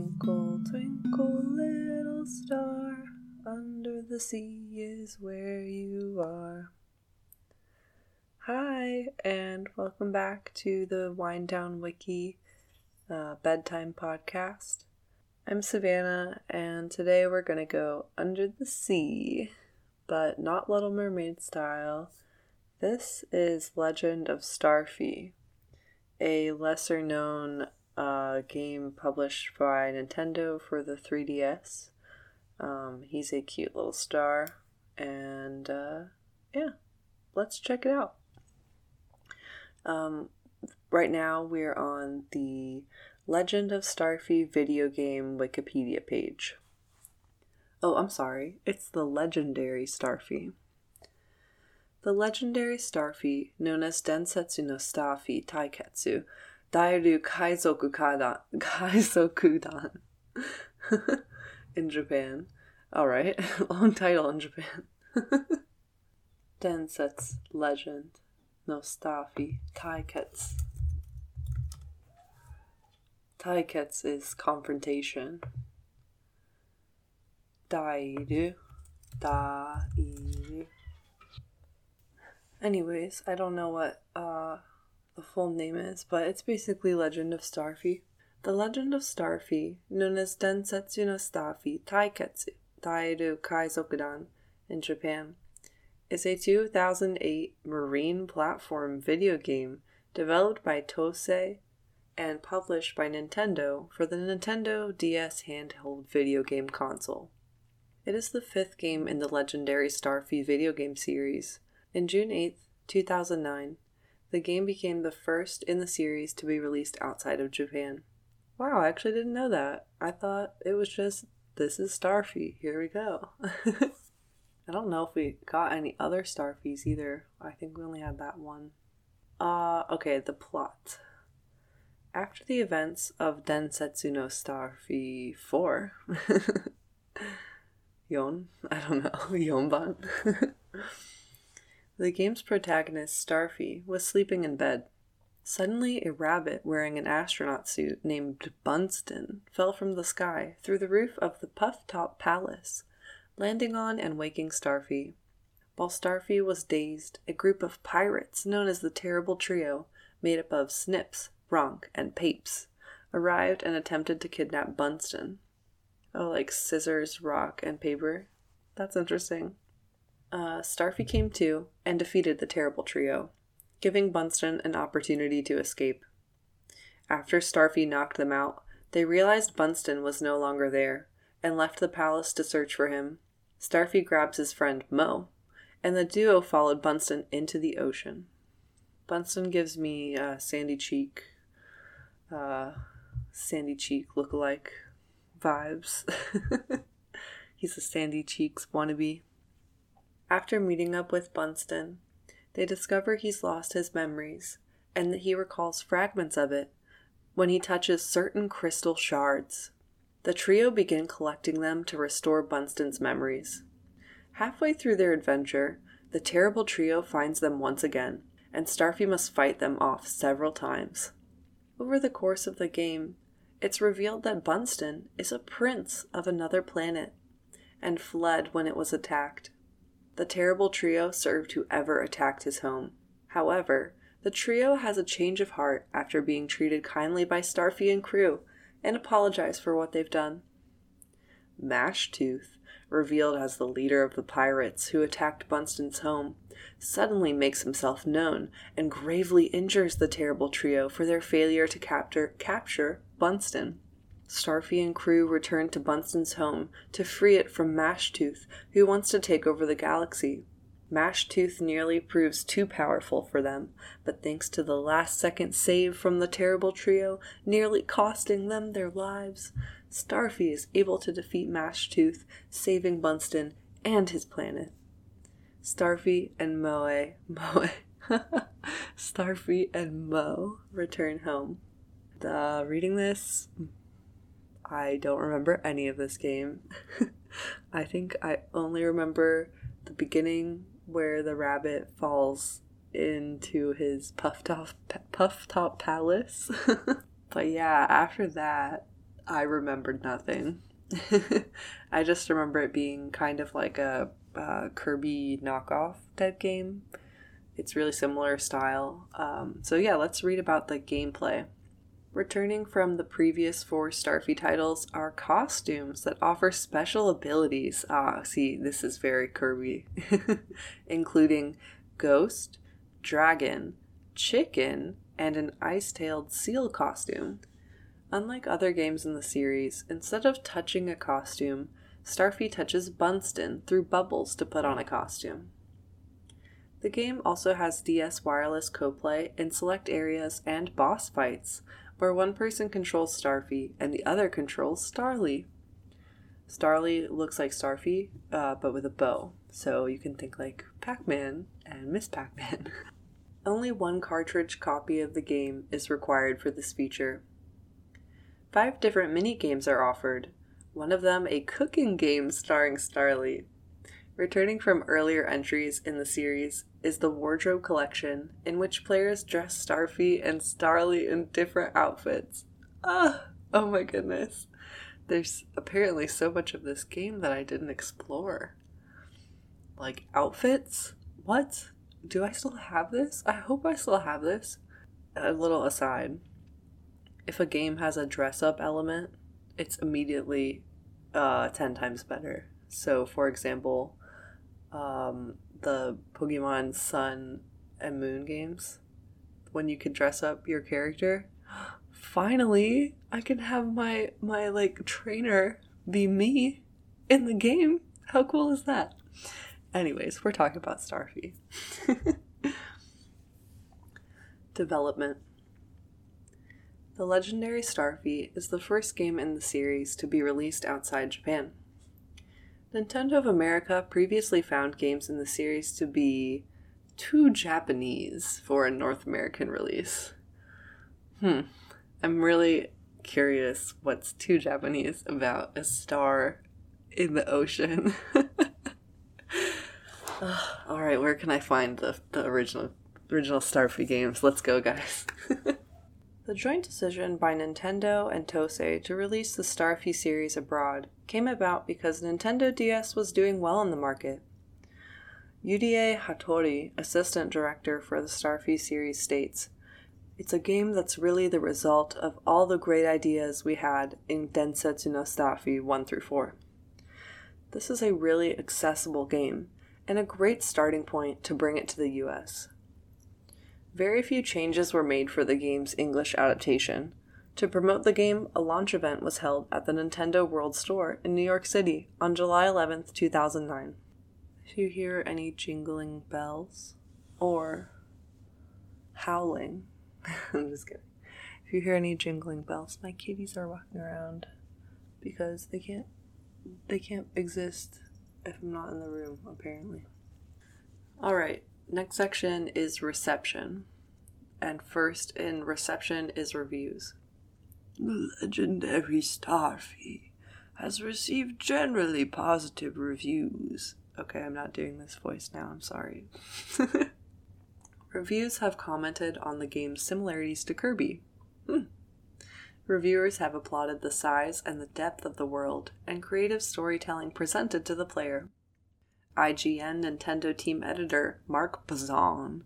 Twinkle, twinkle, little star, under the sea is where you are. Hi, and welcome back to the Wind Down Wiki uh, bedtime podcast. I'm Savannah, and today we're gonna go under the sea, but not Little Mermaid style. This is Legend of Starfy, a lesser known uh, game published by Nintendo for the 3DS. Um, he's a cute little star, and uh, yeah, let's check it out. Um, right now, we're on the Legend of Starfy video game Wikipedia page. Oh, I'm sorry, it's the Legendary Starfy. The legendary Starfy, known as Densetsu no Starfy Taiketsu, Dairu Kaizoku Kadan, Kaizokudan in Japan. Alright, long title in Japan. Densetsu Legend no Starfy Taiketsu. Taiketsu is confrontation. Dairu. Dairu. Anyways, I don't know what uh the full name is, but it's basically Legend of Starfy. The Legend of Starfy, known as Densetsu no Starfy Taiketsu Dairu Kaizokudan in Japan, is a 2008 marine platform video game developed by Tosei and published by Nintendo for the Nintendo DS handheld video game console. It is the fifth game in the legendary Starfy video game series. In June 8, 2009, the game became the first in the series to be released outside of Japan. Wow, I actually didn't know that. I thought it was just, this is Starfy, here we go. I don't know if we got any other Starfies either. I think we only had that one. Uh, okay, the plot. After the events of Densetsu no Starfy 4, Yon, I don't know, Yonban, the game's protagonist, Starfy, was sleeping in bed. Suddenly, a rabbit wearing an astronaut suit named Bunston fell from the sky through the roof of the Puff Top Palace, landing on and waking Starfy. While Starfy was dazed, a group of pirates known as the Terrible Trio, made up of Snips, Bronk, and Papes, arrived and attempted to kidnap Bunston. Oh, like scissors, rock, and paper? That's interesting. Uh, Starfy came to and defeated the terrible trio, giving Bunston an opportunity to escape. After Starfy knocked them out, they realized Bunston was no longer there and left the palace to search for him. Starfy grabs his friend Moe, and the duo followed Bunston into the ocean. Bunston gives me uh, Sandy Cheek, uh, Sandy Cheek look-alike vibes. He's a Sandy Cheeks wannabe. After meeting up with Bunston, they discover he's lost his memories and that he recalls fragments of it when he touches certain crystal shards. The trio begin collecting them to restore Bunston's memories. Halfway through their adventure, the terrible trio finds them once again, and Starfy must fight them off several times. Over the course of the game, it's revealed that Bunston is a prince of another planet and fled when it was attacked. The terrible trio served whoever attacked his home. However, the trio has a change of heart after being treated kindly by Starfy and crew and apologize for what they've done. Mashtooth, revealed as the leader of the pirates who attacked Bunston's home, suddenly makes himself known and gravely injures the terrible trio for their failure to capture, capture Bunston. Starfy and crew return to Bunston's home to free it from Mashtooth, who wants to take over the galaxy. Mashtooth nearly proves too powerful for them, but thanks to the last second save from the terrible trio, nearly costing them their lives, Starfy is able to defeat Mashtooth, saving Bunston and his planet. Starfy and Moe, Moe, Starfy and Moe return home. The, reading this I don't remember any of this game. I think I only remember the beginning where the rabbit falls into his puff top puff top palace. but yeah, after that, I remembered nothing. I just remember it being kind of like a, a Kirby knockoff type game. It's really similar style. Um, so, yeah, let's read about the gameplay. Returning from the previous four Starfy titles are costumes that offer special abilities. Ah, see, this is very Kirby, including Ghost, Dragon, Chicken, and an ice tailed seal costume. Unlike other games in the series, instead of touching a costume, Starfy touches Bunston through bubbles to put on a costume. The game also has DS wireless co play in select areas and boss fights, where one person controls Starfy and the other controls Starly. Starly looks like Starfy, uh, but with a bow, so you can think like Pac Man and Miss Pac Man. Only one cartridge copy of the game is required for this feature. Five different mini games are offered, one of them a cooking game starring Starly. Returning from earlier entries in the series is the Wardrobe Collection, in which players dress Starfy and Starly in different outfits. Ah, oh my goodness. There's apparently so much of this game that I didn't explore. Like outfits? What? Do I still have this? I hope I still have this. A little aside. If a game has a dress up element, it's immediately uh, 10 times better. So, for example, um, the Pokemon Sun and Moon games when you could dress up your character. Finally, I can have my my like trainer be me in the game. How cool is that? Anyways, we're talking about Starfy. Development The legendary Starfy is the first game in the series to be released outside Japan. Nintendo of America previously found games in the series to be too Japanese for a North American release. Hmm. I'm really curious what's too Japanese about a star in the ocean. All right, where can I find the, the original original Starfy games? Let's go, guys. The joint decision by Nintendo and Tosei to release the Starfy series abroad came about because Nintendo DS was doing well in the market. Yurie Hattori, assistant director for the Starfy series, states It's a game that's really the result of all the great ideas we had in Densetsu no Starfy 1 through 4. This is a really accessible game and a great starting point to bring it to the US. Very few changes were made for the game's English adaptation. To promote the game, a launch event was held at the Nintendo World Store in New York City on July 11th, 2009. If you hear any jingling bells or howling, I'm just kidding. If you hear any jingling bells, my kitties are walking around because they can't they can't exist if I'm not in the room, apparently. All right, Next section is reception. And first in reception is reviews. The legendary Starfy has received generally positive reviews. Okay, I'm not doing this voice now, I'm sorry. Reviews have commented on the game's similarities to Kirby. Hmm. Reviewers have applauded the size and the depth of the world and creative storytelling presented to the player. IGN Nintendo team editor Mark Bozon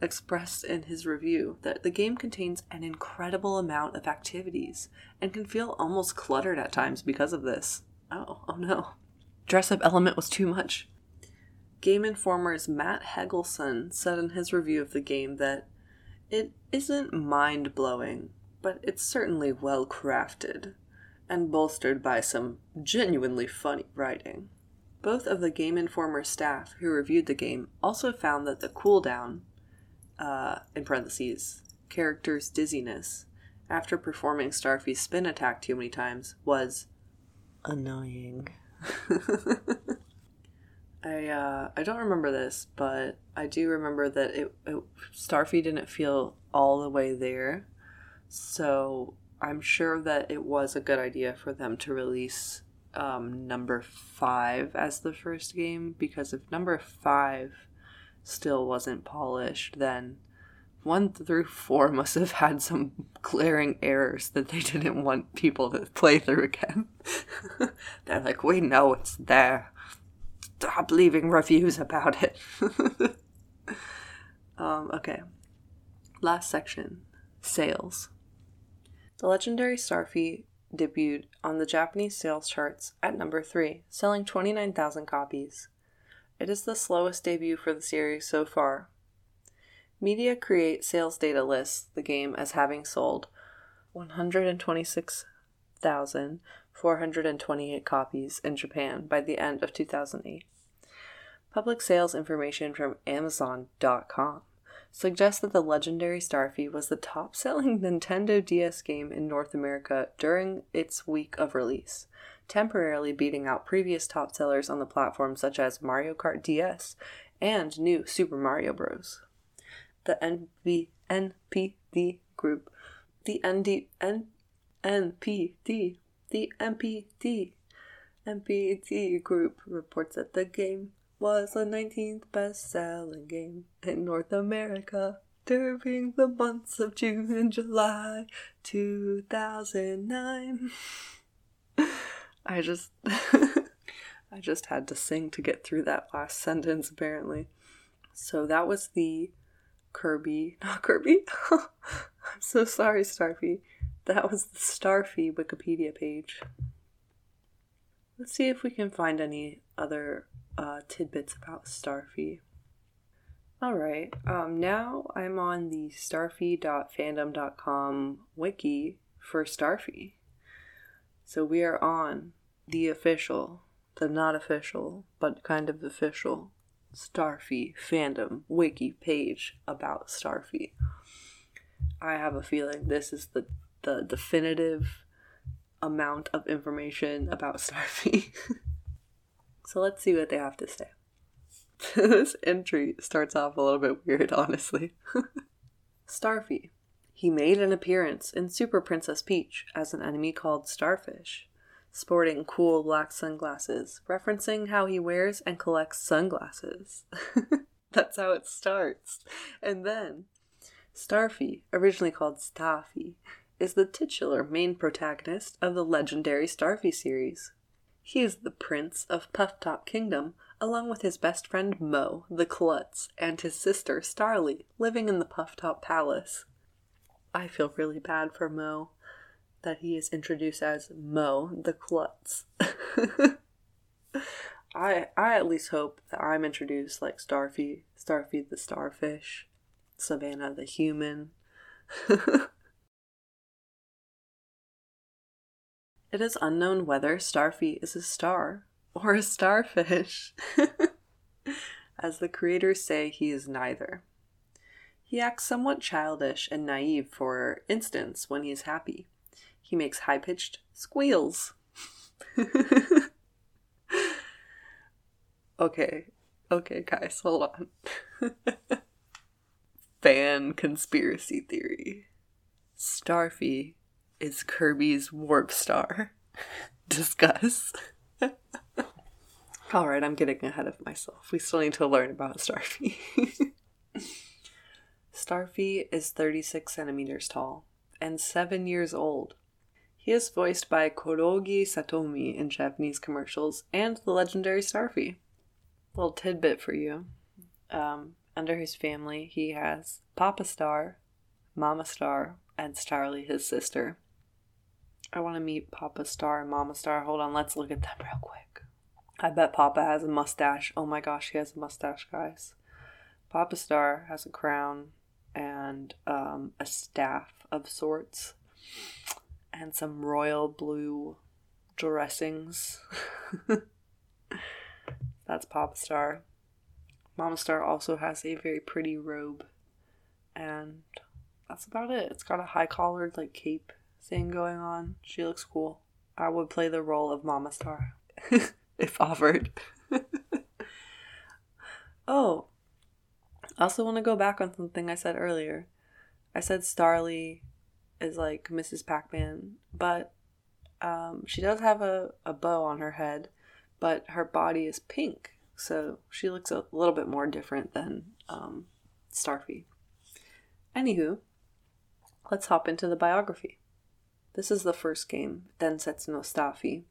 expressed in his review that the game contains an incredible amount of activities and can feel almost cluttered at times because of this. Oh, oh no. Dress up element was too much. Game Informer's Matt Helgeson said in his review of the game that it isn't mind blowing, but it's certainly well crafted and bolstered by some genuinely funny writing. Both of the Game Informer staff who reviewed the game also found that the cooldown, uh, in parentheses, character's dizziness, after performing Starfy's spin attack too many times was annoying. I uh, I don't remember this, but I do remember that it, it Starfy didn't feel all the way there, so I'm sure that it was a good idea for them to release um, number five as the first game because if number five still wasn't polished, then one through four must have had some glaring errors that they didn't want people to play through again. They're like, we know it's there. Stop leaving reviews about it. um, okay. Last section sales. The legendary Starfy debuted on the Japanese sales charts at number 3, selling 29,000 copies. It is the slowest debut for the series so far, Media Create sales data lists the game as having sold 126,428 copies in Japan by the end of 2008. Public sales information from Amazon.com suggests that the legendary Starfy was the top selling Nintendo DS game in North America during its week of release, temporarily beating out previous top sellers on the platform such as Mario Kart DS and New Super Mario Bros. The NV, NPD group, the ND, N, NPD, the MPD group reports that the game was the 19th best selling game in North America during the months of June and July 2009. I just I just had to sing to get through that last sentence apparently. So that was the Kirby, not Kirby. I'm so sorry, Starfy. That was the Starfy Wikipedia page. Let's see if we can find any other uh, tidbits about Starfy. Alright, um, now I'm on the starfy.fandom.com wiki for Starfy. So we are on the official, the not official, but kind of official Starfy fandom wiki page about Starfy. I have a feeling this is the, the definitive amount of information about Starfy. so let's see what they have to say. this entry starts off a little bit weird, honestly. Starfy. He made an appearance in Super Princess Peach as an enemy called Starfish sporting cool black sunglasses, referencing how he wears and collects sunglasses. That's how it starts. And then, Starfy, originally called Staffy, is the titular main protagonist of the legendary Starfy series. He is the prince of Pufftop Kingdom, along with his best friend Moe, the Klutz, and his sister Starly, living in the Pufftop Palace. I feel really bad for Moe that he is introduced as Moe the Klutz. I I at least hope that I'm introduced like Starfy, Starfy the starfish, Savannah the human. it is unknown whether Starfy is a star or a starfish. As the creators say, he is neither. He acts somewhat childish and naive, for instance, when he is happy. He makes high pitched squeals. okay, okay, guys, hold on. Fan conspiracy theory Starfy is Kirby's warp star. Discuss. Alright, I'm getting ahead of myself. We still need to learn about Starfy. Starfy is 36 centimeters tall and 7 years old. He is voiced by Kurogi Satomi in Japanese commercials and the legendary Starfy. Little tidbit for you. Um, under his family, he has Papa Star, Mama Star, and Starly, his sister. I want to meet Papa Star and Mama Star. Hold on, let's look at them real quick. I bet Papa has a mustache. Oh my gosh, he has a mustache, guys. Papa Star has a crown and um, a staff of sorts and some royal blue dressings. That's Papa Star. Mama Star also has a very pretty robe, and that's about it. It's got a high collared, like, cape thing going on. She looks cool. I would play the role of Mama Star if offered. oh, I also want to go back on something I said earlier. I said Starly is like Mrs. Pac Man, but um, she does have a, a bow on her head, but her body is pink, so she looks a little bit more different than um, Starfy. Anywho, let's hop into the biography. This is the first game, Densetsu no Starfy.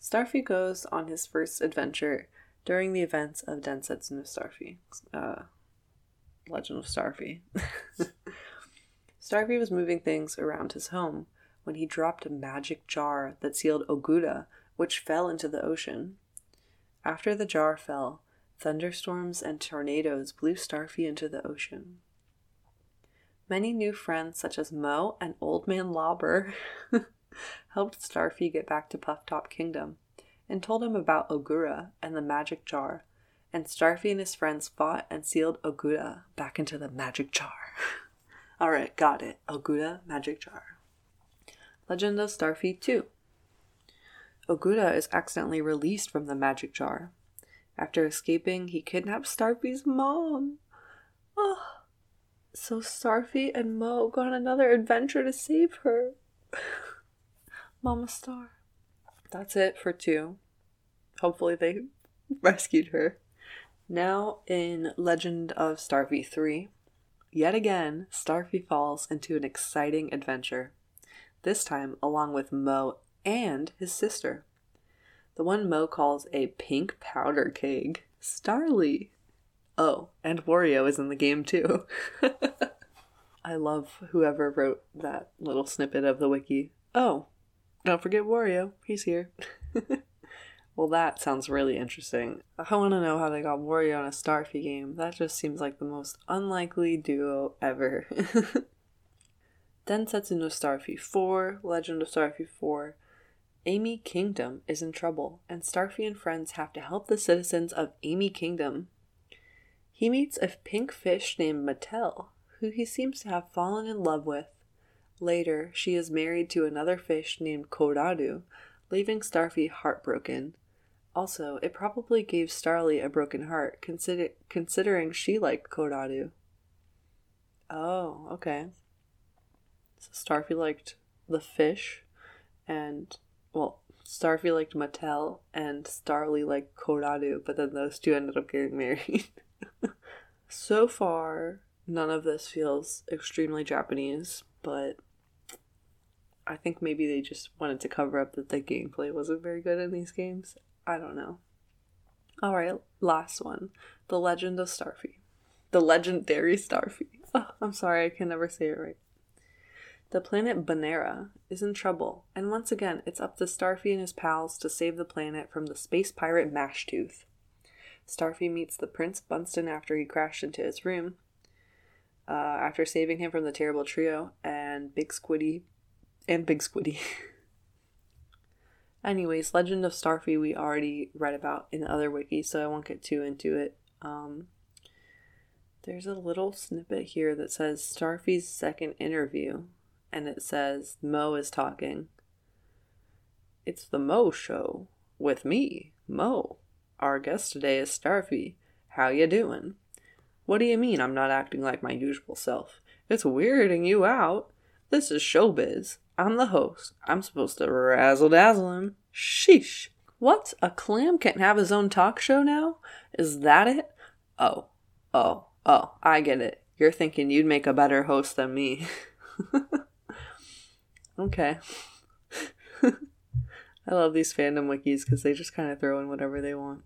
Starfy goes on his first adventure during the events of Densetsu no Starfy. Uh, Legend of Starfy. Starfy was moving things around his home when he dropped a magic jar that sealed Ogura, which fell into the ocean. After the jar fell, thunderstorms and tornadoes blew Starfy into the ocean. Many new friends, such as Moe and Old Man Lobber, helped Starfy get back to Puff-Top Kingdom and told him about Ogura and the magic jar, and Starfy and his friends fought and sealed Ogura back into the magic jar. Alright, got it. Ogura, magic jar. Legend of Starfy 2 Ogura is accidentally released from the magic jar. After escaping, he kidnaps Starfy's mom. Oh. So Starfy and Moe go on another adventure to save her. Mama Star. That's it for two. Hopefully they rescued her. Now in Legend of Starfy 3, yet again, Starfy falls into an exciting adventure. This time along with Moe and his sister. The one Moe calls a pink powder keg, Starly. Oh, and Wario is in the game too. I love whoever wrote that little snippet of the wiki. Oh, don't forget Wario. He's here. well, that sounds really interesting. I want to know how they got Wario in a Starfy game. That just seems like the most unlikely duo ever. Densetsu no Starfy 4, Legend of Starfy 4. Amy Kingdom is in trouble, and Starfy and friends have to help the citizens of Amy Kingdom he meets a pink fish named Mattel, who he seems to have fallen in love with. Later, she is married to another fish named Koradu, leaving Starfy heartbroken. Also, it probably gave Starly a broken heart, consider- considering she liked Koradu. Oh, okay. So Starfy liked the fish, and, well, Starfy liked Mattel, and Starly liked Koradu, but then those two ended up getting married. so far, none of this feels extremely Japanese, but I think maybe they just wanted to cover up that the gameplay wasn't very good in these games. I don't know. Alright, last one The Legend of Starfy. The legendary Starfy. Oh, I'm sorry, I can never say it right. The planet Banera is in trouble, and once again, it's up to Starfy and his pals to save the planet from the space pirate Mashtooth. Starfy meets the Prince Bunston after he crashed into his room. Uh, after saving him from the terrible trio and Big Squiddy and Big Squiddy. Anyways, Legend of Starfy we already read about in the other wikis, so I won't get too into it. Um, there's a little snippet here that says Starfy's second interview, and it says Moe is talking. It's the Moe Show with me, Moe. Our guest today is Starfy. How you doing? What do you mean I'm not acting like my usual self? It's weirding you out. This is showbiz. I'm the host. I'm supposed to razzle dazzle him. Sheesh. What? A clam can't have his own talk show now? Is that it? Oh, oh, oh, I get it. You're thinking you'd make a better host than me. okay. I love these fandom wikis because they just kind of throw in whatever they want.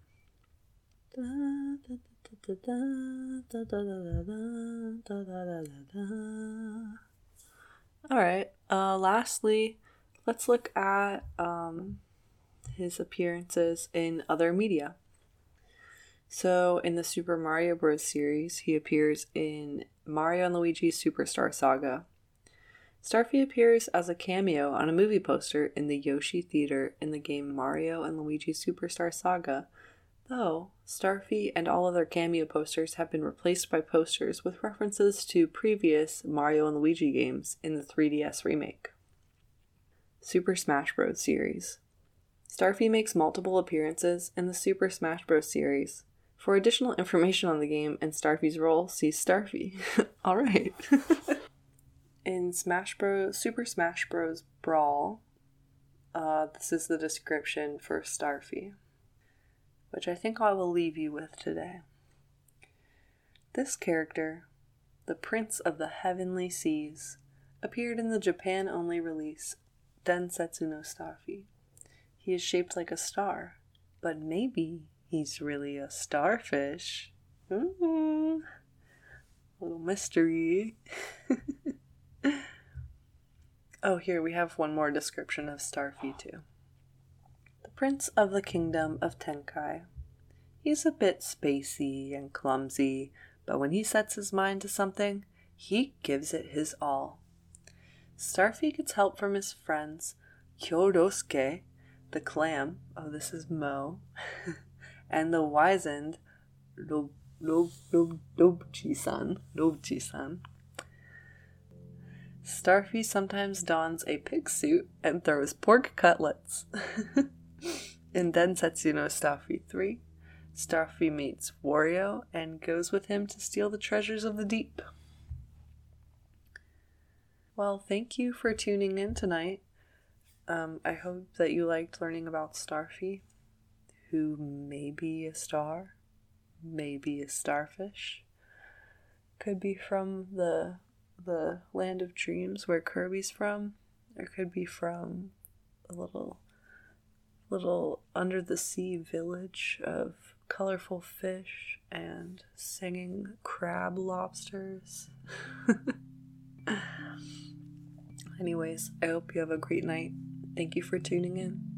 Alright, uh, lastly, let's look at um, his appearances in other media. So, in the Super Mario Bros. series, he appears in Mario and Luigi Superstar Saga, Starfy appears as a cameo on a movie poster in the Yoshi Theater in the game Mario and Luigi Superstar Saga, though Starfy and all other cameo posters have been replaced by posters with references to previous Mario and Luigi games in the 3DS remake. Super Smash Bros. series Starfy makes multiple appearances in the Super Smash Bros. series. For additional information on the game and Starfy's role, see Starfy. Alright. in Smash Bros. Super Smash Bros. Brawl, uh, this is the description for Starfy, which I think I will leave you with today. This character the Prince of the Heavenly Seas, appeared in the Japan only release Densetsu no Starfy. He is shaped like a star, but maybe he's really a starfish. Little mystery. oh, here we have one more description of Starfy, too. The Prince of the Kingdom of Tenkai. He's a bit spacey and clumsy, but when he sets his mind to something, he gives it his all. Starfy gets help from his friends Kyorosuke, the clam, oh, this is Moe, and the wizened Rob, Robchi-san, Robchi-san. Starfy sometimes dons a pig suit and throws pork cutlets. In Densetsu no Starfy 3, Starfy meets Wario and goes with him to steal the treasures of the deep. Well, thank you for tuning in tonight. Um, I hope that you liked learning about Starfy, who may be a star, maybe a starfish, could be from the the land of dreams where Kirby's from, or could be from a little little under the sea village of colorful fish and singing crab lobsters. Anyways, I hope you have a great night. Thank you for tuning in.